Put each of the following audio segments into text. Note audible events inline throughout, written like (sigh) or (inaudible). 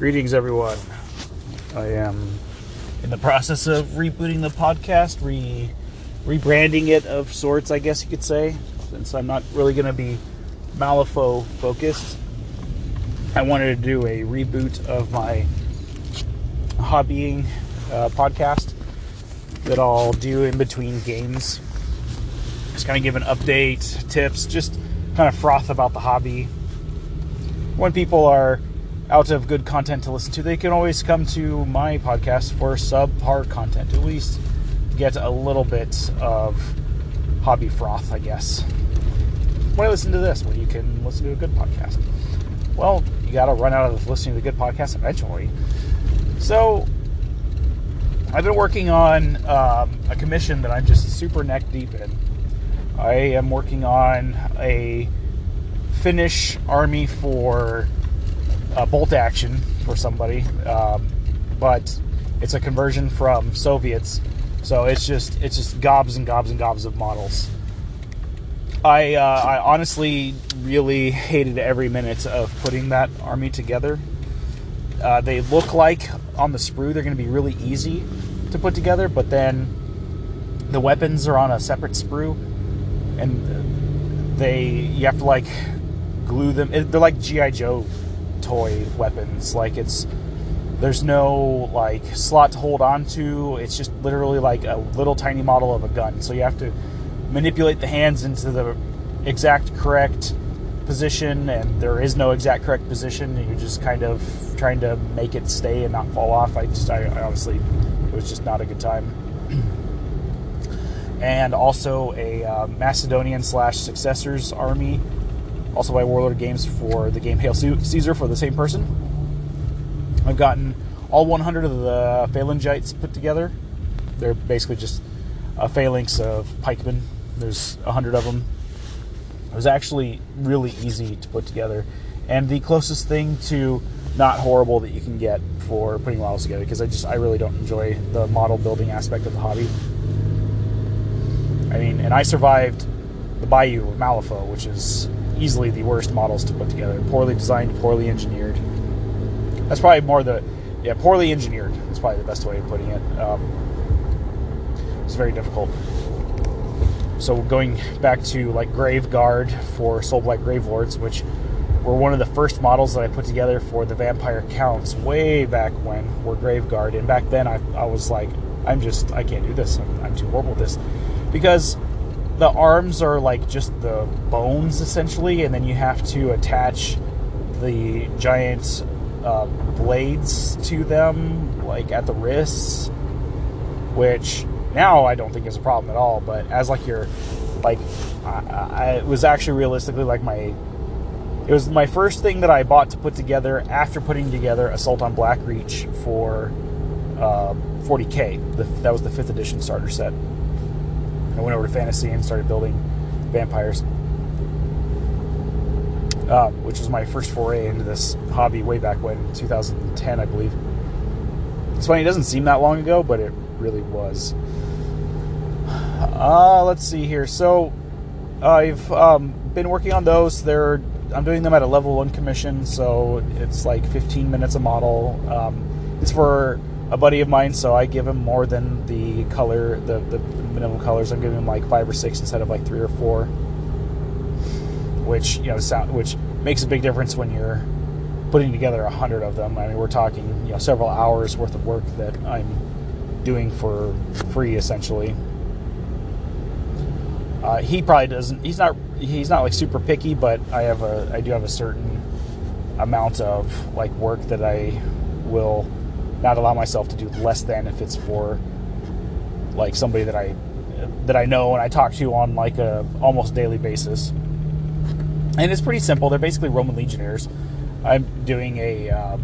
Greetings, everyone. I am in the process of rebooting the podcast, re rebranding it of sorts, I guess you could say, since I'm not really going to be Malifaux focused. I wanted to do a reboot of my hobbying uh, podcast that I'll do in between games. Just kind of give an update, tips, just kind of froth about the hobby. When people are out of good content to listen to, they can always come to my podcast for subpar content. At least get a little bit of hobby froth, I guess. Why listen to this when you can listen to a good podcast? Well, you got to run out of listening to good podcast eventually. So, I've been working on um, a commission that I'm just super neck deep in. I am working on a Finnish army for uh, bolt action for somebody, um, but it's a conversion from Soviets, so it's just it's just gobs and gobs and gobs of models. I uh, I honestly really hated every minute of putting that army together. Uh, they look like on the sprue they're going to be really easy to put together, but then the weapons are on a separate sprue, and they you have to like glue them. They're like GI Joe toy weapons. Like it's there's no like slot to hold on to. It's just literally like a little tiny model of a gun. So you have to manipulate the hands into the exact correct position, and there is no exact correct position. You're just kind of trying to make it stay and not fall off. I just, I, I honestly, it was just not a good time. (clears throat) and also a uh, Macedonian slash successors army also by Warlord Games for the game Hail Caesar for the same person. I've gotten all 100 of the phalangites put together. They're basically just a phalanx of pikemen. There's 100 of them. It was actually really easy to put together, and the closest thing to not horrible that you can get for putting models together because I just I really don't enjoy the model building aspect of the hobby. I mean, and I survived the Bayou of Malifaux, which is easily the worst models to put together. Poorly designed, poorly engineered. That's probably more the yeah poorly engineered. That's probably the best way of putting it. Um, it's very difficult. So going back to like Grave Guard for Soul Blight Grave Gravelords, which were one of the first models that I put together for the Vampire Counts way back when were Grave Guard, and back then I, I was like, I'm just I can't do this. I'm, I'm too horrible at this because the arms are like just the bones essentially, and then you have to attach the giant uh, blades to them, like at the wrists, which now I don't think is a problem at all. But as like your like, I, I, was actually realistically like my. It was my first thing that I bought to put together after putting together Assault on Blackreach for uh, 40k. The, that was the fifth edition starter set. I went over to fantasy and started building vampires, uh, which was my first foray into this hobby way back when, 2010, I believe. It's funny, it doesn't seem that long ago, but it really was. Uh, let's see here. So, I've um, been working on those. They're I'm doing them at a level one commission, so it's like 15 minutes a model. Um, it's for a buddy of mine, so I give him more than the color, the, the minimum colors. I'm giving him like five or six instead of like three or four, which you know, sound, which makes a big difference when you're putting together a hundred of them. I mean, we're talking you know several hours worth of work that I'm doing for free essentially. Uh, he probably doesn't. He's not. He's not like super picky, but I have a. I do have a certain amount of like work that I will not allow myself to do less than if it's for like somebody that I that I know and I talk to on like a almost daily basis. And it's pretty simple. They're basically Roman legionnaires. I'm doing a uh,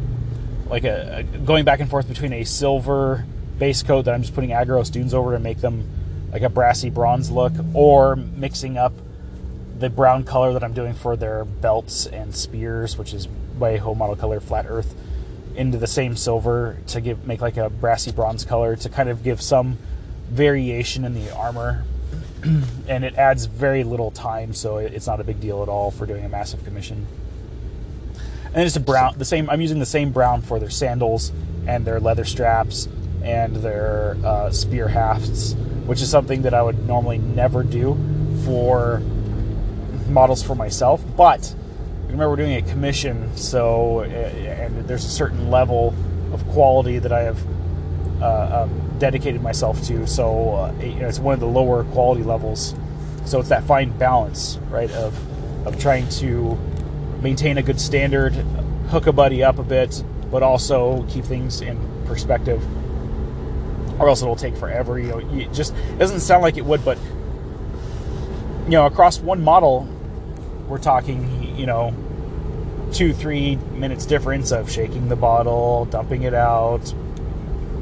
like a, a, going back and forth between a silver base coat that I'm just putting Agarose dunes over to make them like a brassy bronze look, or mixing up the brown color that I'm doing for their belts and spears, which is by Whole Model Color Flat Earth into the same silver to give make like a brassy bronze color to kind of give some variation in the armor (clears throat) and it adds very little time so it's not a big deal at all for doing a massive commission and then just a brown. The same. I'm using the same brown for their sandals and their leather straps and their uh, spear hafts, which is something that I would normally never do for models for myself. But remember, we're doing a commission, so uh, and there's a certain level of quality that I have uh, um, dedicated myself to. So uh, it's one of the lower quality levels. So it's that fine balance, right, of of trying to maintain a good standard, hook a buddy up a bit, but also keep things in perspective. Or else it'll take forever. You know, it just it doesn't sound like it would, but you know, across one model, we're talking, you know, two, three minutes difference of shaking the bottle, dumping it out,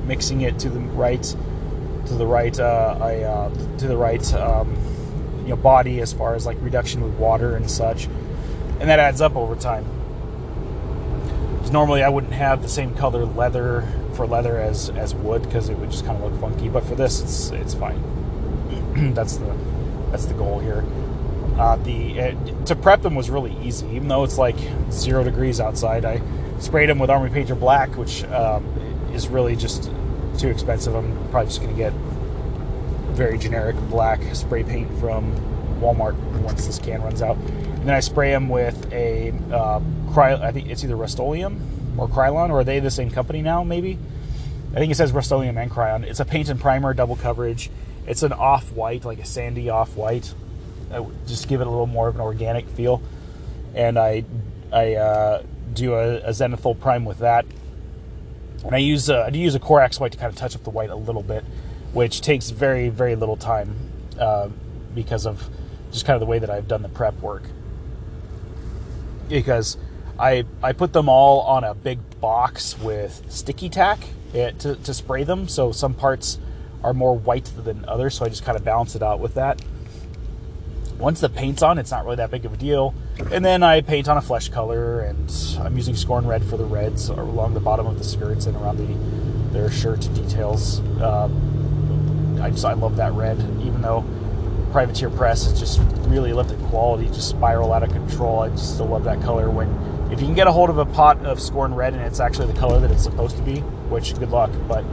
mixing it to the right, to the right, uh, I, uh, to the right, um, you know, body as far as like reduction with water and such, and that adds up over time. Normally I wouldn't have the same color leather for leather as as wood because it would just kind of look funky, but for this it's it's fine. (clears throat) that's the that's the goal here. Uh, the uh, to prep them was really easy, even though it's like zero degrees outside. I sprayed them with Army Painter Black, which um, is really just too expensive. I'm probably just going to get very generic black spray paint from Walmart once this can runs out. And then I spray them with a uh, cry. I think it's either Rust-Oleum or Krylon, or are they the same company now? Maybe. I think it says Rust-Oleum and Krylon. It's a paint and primer, double coverage. It's an off white, like a sandy off white just give it a little more of an organic feel. And I I uh, do a, a zenithal prime with that, and I use a, I do use a Corax white to kind of touch up the white a little bit, which takes very very little time uh, because of just kind of the way that I've done the prep work. Because I I put them all on a big box with sticky tack eh, to, to spray them, so some parts are more white than others, so I just kind of balance it out with that once the paint's on, it's not really that big of a deal. And then I paint on a flesh color, and I'm using Skorne Red for the reds along the bottom of the skirts and around the their shirt details. Um, I just I love that red, even though Privateer Press is just really lifted quality, just spiral out of control. I just still love that color. When if you can get a hold of a pot of Skorne Red and it's actually the color that it's supposed to be, which good luck, but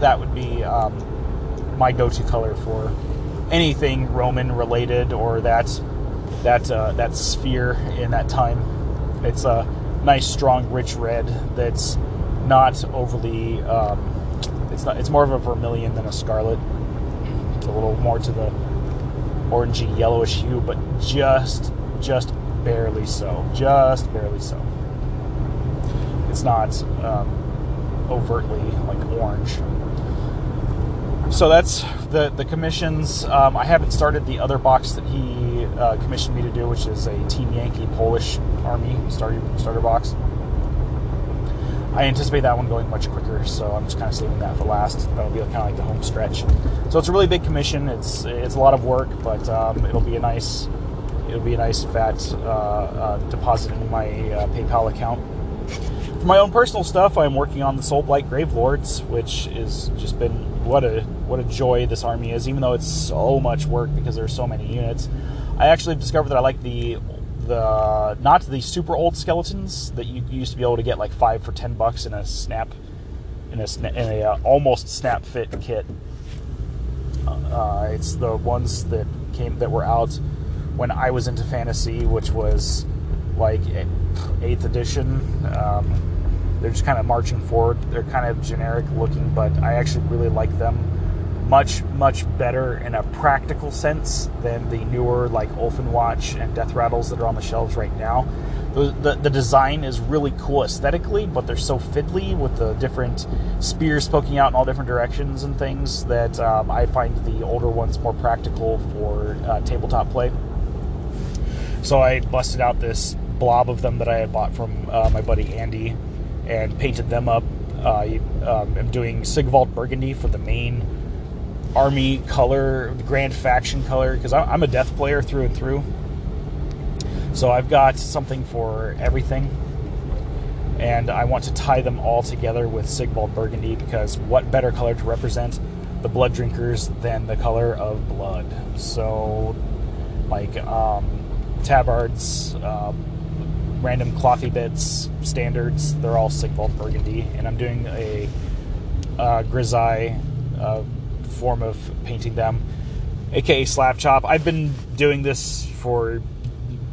that would be um, my go-to color for anything Roman related or that that uh, that sphere in that time. It's a nice, strong, rich red that's not overly. Um, it's not. It's more of a vermilion than a scarlet. It's a little more to the orangey yellowish hue, but just just barely so. Just barely so. It's not um, overtly like orange so that's the the commissions. Um, I haven't started the other box that he uh, commissioned me to do, which is a Team Yankee Polish Army starter starter box. I anticipate that one going much quicker, so I'm just kind of saving that for last. That'll be kind of like the home stretch. So it's a really big commission. It's it's a lot of work, but um, it'll be a nice it'll be a nice fat uh, uh, deposit in my uh, PayPal account. For my own personal stuff, I'm working on the Soul Blight Grave Lords, which has just been what a what a joy this army is. Even though it's so much work because there's so many units, I actually discovered that I like the the not the super old skeletons that you used to be able to get like five for ten bucks in a snap in a, in a uh, almost snap fit kit. Uh, it's the ones that came that were out when I was into fantasy, which was like eighth edition. Um, they're just kind of marching forward. They're kind of generic looking, but I actually really like them much, much better in a practical sense than the newer like Ulfenwatch and Death Rattles that are on the shelves right now. The, the, the, design is really cool aesthetically, but they're so fiddly with the different spears poking out in all different directions and things that um, I find the older ones more practical for uh, tabletop play. So I busted out this blob of them that I had bought from uh, my buddy Andy and painted them up. Uh, I'm doing Sigvald Burgundy for the main army color, the Grand Faction color, because I'm a death player through and through. So I've got something for everything. And I want to tie them all together with Sigvald Burgundy because what better color to represent the blood drinkers than the color of blood? So, like um, tabards, um, random clothy bits standards. They're all Sigvald Burgundy, and I'm doing a uh, uh, form of painting them, aka slap chop. I've been doing this for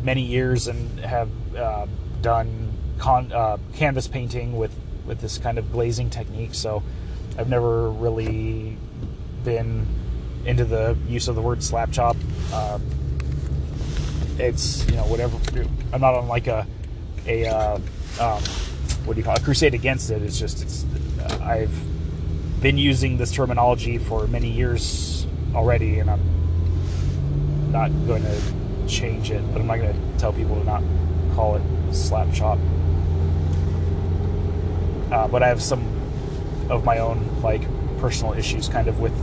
many years and have uh, done con- uh, canvas painting with with this kind of glazing technique. So I've never really been into the use of the word slap chop. Um, it's you know whatever. I'm not on like a a uh, um, what do you call it? a crusade against it. It's just it's I've been using this terminology for many years already, and I'm not going to change it. But I'm not going to tell people to not call it slap chop. Uh, but I have some of my own like personal issues, kind of with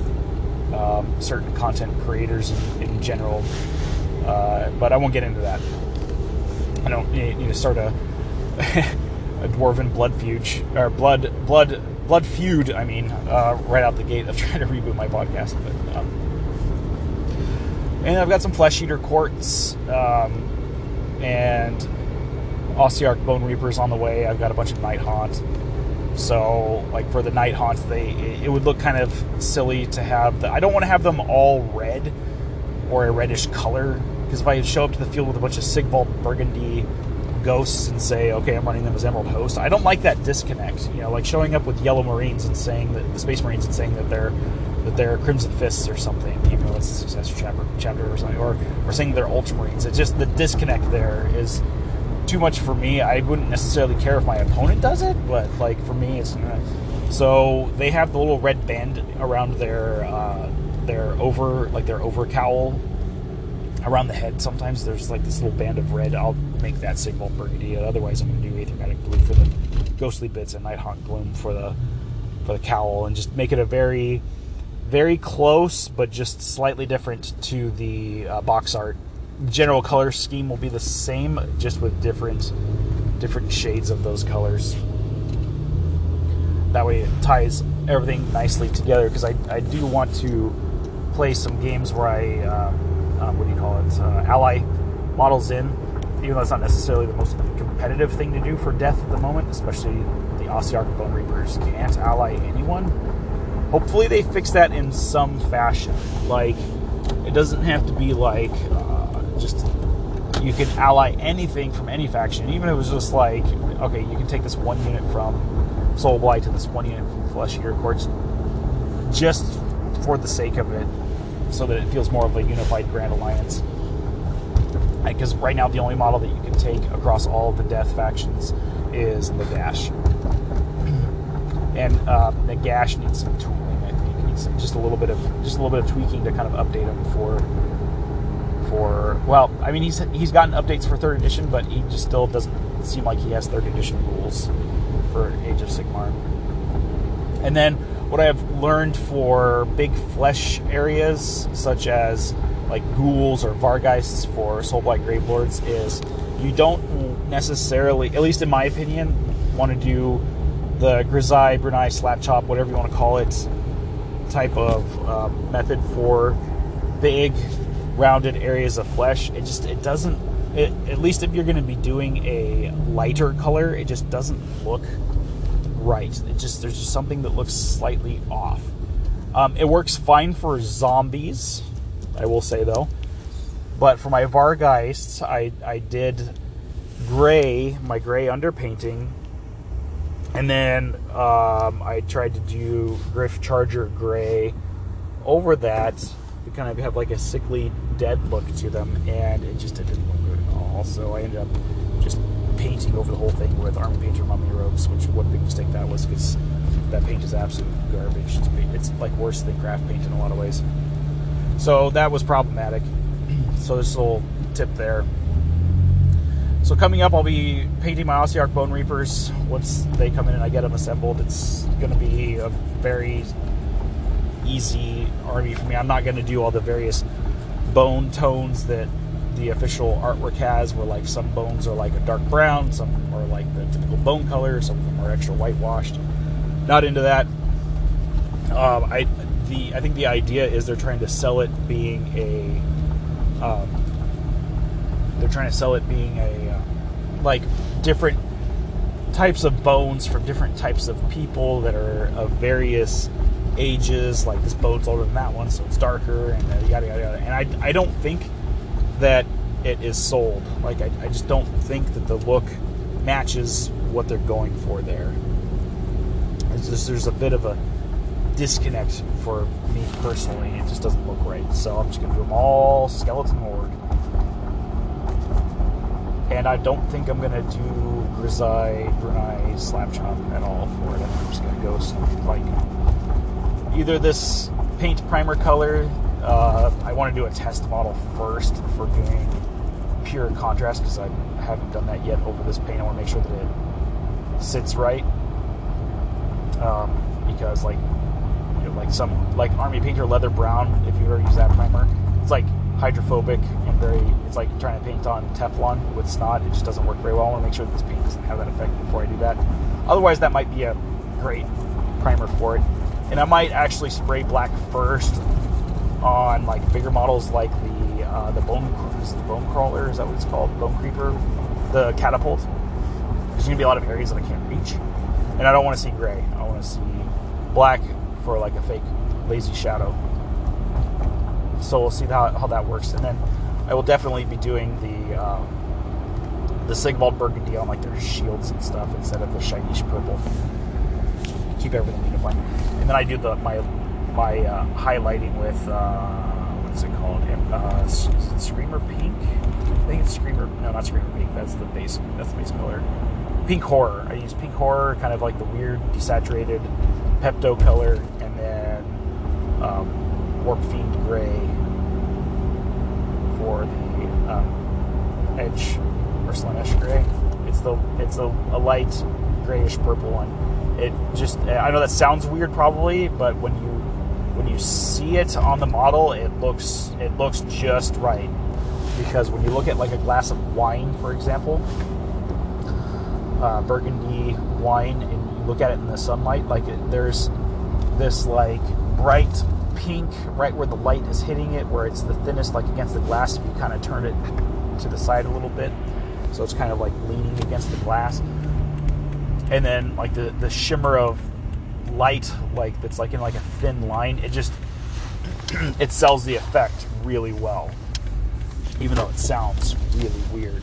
um, certain content creators in, in general. Uh, but I won't get into that. I don't need, to start a (laughs) a dwarven blood feud or blood blood blood feud. I mean, uh, right out the gate of (laughs) trying to reboot my podcast. But um, and I've got some flesh eater courts um, and Ossiarch bone reapers on the way. I've got a bunch of nighthaunt. So, like for the nighthaunt, they it would look kind of silly to have the. I don't want to have them all red or a reddish color because if I show up to the field with a bunch of Sigvald Burgundy ghosts and say, okay, I'm running them as Emerald Host, I don't like that disconnect. You know, like showing up with Yellow Marines and saying that the Space Marines and saying that they're that they're Crimson Fists or something, even though it's a successor chapter, chapter or something, or or saying they're Ultramarines. It's just the disconnect there is too much for me. I wouldn't necessarily care if my opponent does it, but like for me, it's not. So they have the little red band around their uh, their over like their over cowl around the head. Sometimes there's like this little band of red. I'll make that Sigvald Burgundy. Otherwise, I'm going to do Aethermatic Blue for the ghostly bits and Nighthaunt Gloom for the for the cowl, and just make it a very very close but just slightly different to the uh, box art. General color scheme will be the same, just with different different shades of those colors. That way, it ties everything nicely together. Because I, I do want to play some games where I um, um, what do you call it uh, ally models in, even though it's not necessarily the most competitive thing to do for death at the moment, especially the Ossiarch Bone Reapers can't ally anyone hopefully they fix that in some fashion. Like, it doesn't have to be like uh, just you can ally anything from any faction. Even if it was just like, okay, you can take this one unit from Soul Blight and this one unit from Flesh Eater Courts just for the sake of it, so that it feels more of a unified Grand Alliance. Because right now, the only model that you can take across all the Death factions is the Nagash. and uh, Nagash needs some tools needs just a little bit of just a little bit of tweaking to kind of update him for for well, I mean he's he's gotten updates for third edition, but he just still doesn't seem like he has third edition rules for Age of Sigmar. And then what I have learned for big flesh areas, such as like ghouls or vargheists for Soulblight Gravelords, is you don't necessarily, at least in my opinion, want to do the grisaille, brunaille, slap chop, whatever you want to call it, type of um, method for big rounded areas of flesh. It just it doesn't it, at least if you're going to be doing a lighter color it just doesn't look right. It just there's just something that looks slightly off. Um, it works fine for zombies i will say though. But for my Vargheists, i i did gray my gray underpainting. And then um, I tried to do Gryph-Charger Gray over that. To kind of have like a sickly, dead look to them, and it just it didn't look good at all. So I ended up painting over the whole thing with Army Painter Mummy Robes, which what a big mistake that was because that paint is absolute garbage. It's, it's like worse than craft paint in a lot of ways. So that was problematic. (clears throat) So this little tip there. So coming up, I'll be painting my Ossiarch Bone Reapers. Once they come in and I get them assembled, it's going to be a very easy army for me. I'm not going to do all the various bone tones that the official artwork has, where like some bones are like a dark brown, some are like the typical bone color, some of them are extra whitewashed. Not into that. Um, I the I think the idea is they're trying to sell it being a um, they're trying to sell it being a like different types of bones from different types of people that are of various ages. Like this bone's older than that one, so it's darker, and uh, yada yada yada. And I, I don't think that it is sold. Like I, I just don't think that the look matches what they're going for there. Just, there's a bit of a disconnect for me personally. It just doesn't look right. So I'm just gonna do them all skeleton horde. And I don't think I'm gonna do Grisaille, Brunaille, Slapchop at all for it. I'm just gonna go something like either this paint primer color. Uh, I want to do a test model first for doing pure contrast because I haven't done that yet over this paint. I want to make sure that it sits right. Um, because like you know, like some like Army Painter Leather Brown, if you've ever use that primer, it's like hydrophobic and very it's like trying to paint on Teflon with snot. It just doesn't work very well. I want to make sure this paint doesn't have that effect before I do that. Otherwise, that might be a great primer for it. And I might actually spray black first on like bigger models like the uh, the bone the bone crawler? Is that what it's called? Bone creeper? The catapult? There's gonna be a lot of areas that I can't reach. And I don't want to see gray. I want to see black for like a fake lazy shadow. So we'll see how, how that works. And then I will definitely be doing the um, the Sigvald burgundy on like their shields and stuff instead of the shiny purple. Keep everything uniform and then I do the my my uh, highlighting with uh, what's it called? Uh, Screamer Pink. I think it's Screamer. No, not Screamer Pink. That's the base. That's the base color. Pink Horror. I use Pink Horror, kind of like the weird desaturated Pepto color, and then um, Warp Fiend Gray for the um, Edge or Slaanesh Gray. It's the it's a, a light grayish purple one. It just I know that sounds weird probably, but when you when you see it on the model, it looks it looks just right. Because when you look at like a glass of wine, for example, uh, Burgundy wine, and you look at it in the sunlight, like it, there's this like bright pink right where the light is hitting it, where it's the thinnest, like against the glass. If you kind of turn it to the side a little bit, so it's kind of like leaning against the glass, and then like the the shimmer of light like that's like in like a thin line it just it sells the effect really well even though it sounds really weird.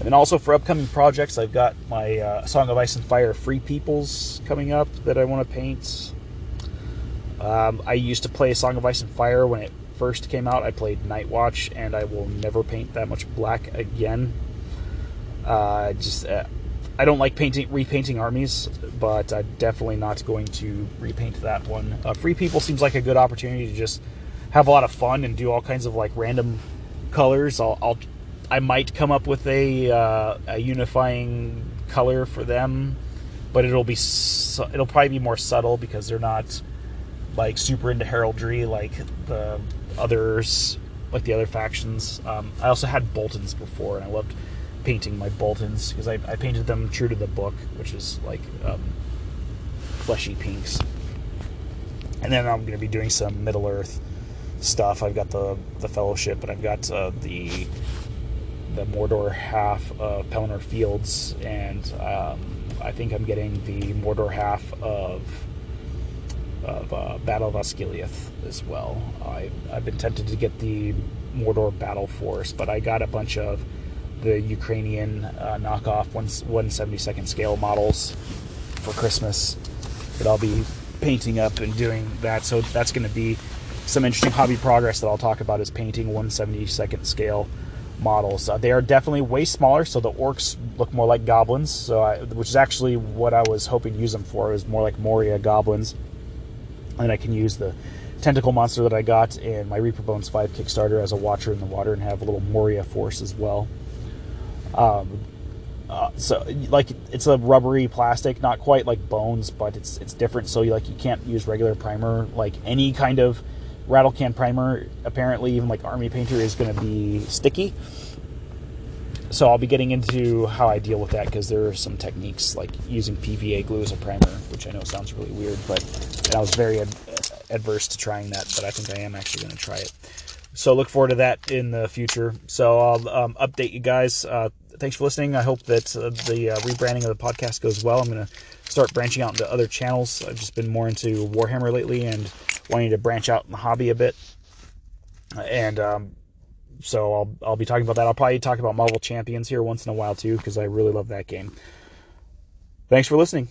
And also for upcoming projects i've got my uh, song of ice and fire free peoples coming up that i want to paint. Um, i used to play song of ice and fire when it first came out. I played night watch and i will never paint that much black again. Uh, just uh, I don't like painting repainting armies, but I'm definitely not going to repaint that one. Uh, Free People seems like a good opportunity to just have a lot of fun and do all kinds of like random colors. I'll, I'll I might come up with a, uh, a unifying color for them, but it'll be su- it'll probably be more subtle because they're not like super into heraldry like the others like the other factions. Um, I also had Boltons before, and I loved painting my Boltons because I, I, painted them true to the book, which is like um, fleshy pinks. And then I'm going to be doing some Middle Earth stuff. I've got the the Fellowship, but I've got uh, the the Mordor half of Pelennor Fields, and um, I think I'm getting the Mordor half of of uh, Battle of Osgiliath as well. I, I've been tempted to get the Mordor Battle Force, but I got a bunch of the Ukrainian uh, knockoff 172nd scale models for Christmas that I'll be painting up and doing that. So that's going to be some interesting hobby progress that I'll talk about is painting 172nd scale models. Uh, they are definitely way smaller, so the orcs look more like goblins. So, I, which is actually what I was hoping to use them for is more like Moria goblins, and I can use the tentacle monster that I got in my Reaper Bones 5 Kickstarter as a Watcher in the Water and have a little Moria force as well. Um, uh, so like it's a rubbery plastic, not quite like bones, but it's it's different. So you, like you can't use regular primer. Like any kind of rattle can primer, apparently even like Army Painter is going to be sticky. So I'll be getting into how I deal with that because there are some techniques like using PVA glue as a primer, which I know sounds really weird, but I was very ad- adverse to trying that. But I think I am actually going to try it. so look forward to that in the future. So I'll um, update you guys. Uh, thanks for listening. I hope that uh, the uh, rebranding of the podcast goes well. I'm going to start branching out into other channels. I've just been more into Warhammer lately and wanting to branch out in the hobby a bit. And um, so I'll I'll be talking about that. I'll probably talk about Marvel Champions here once in a while too because I really love that game. Thanks for listening.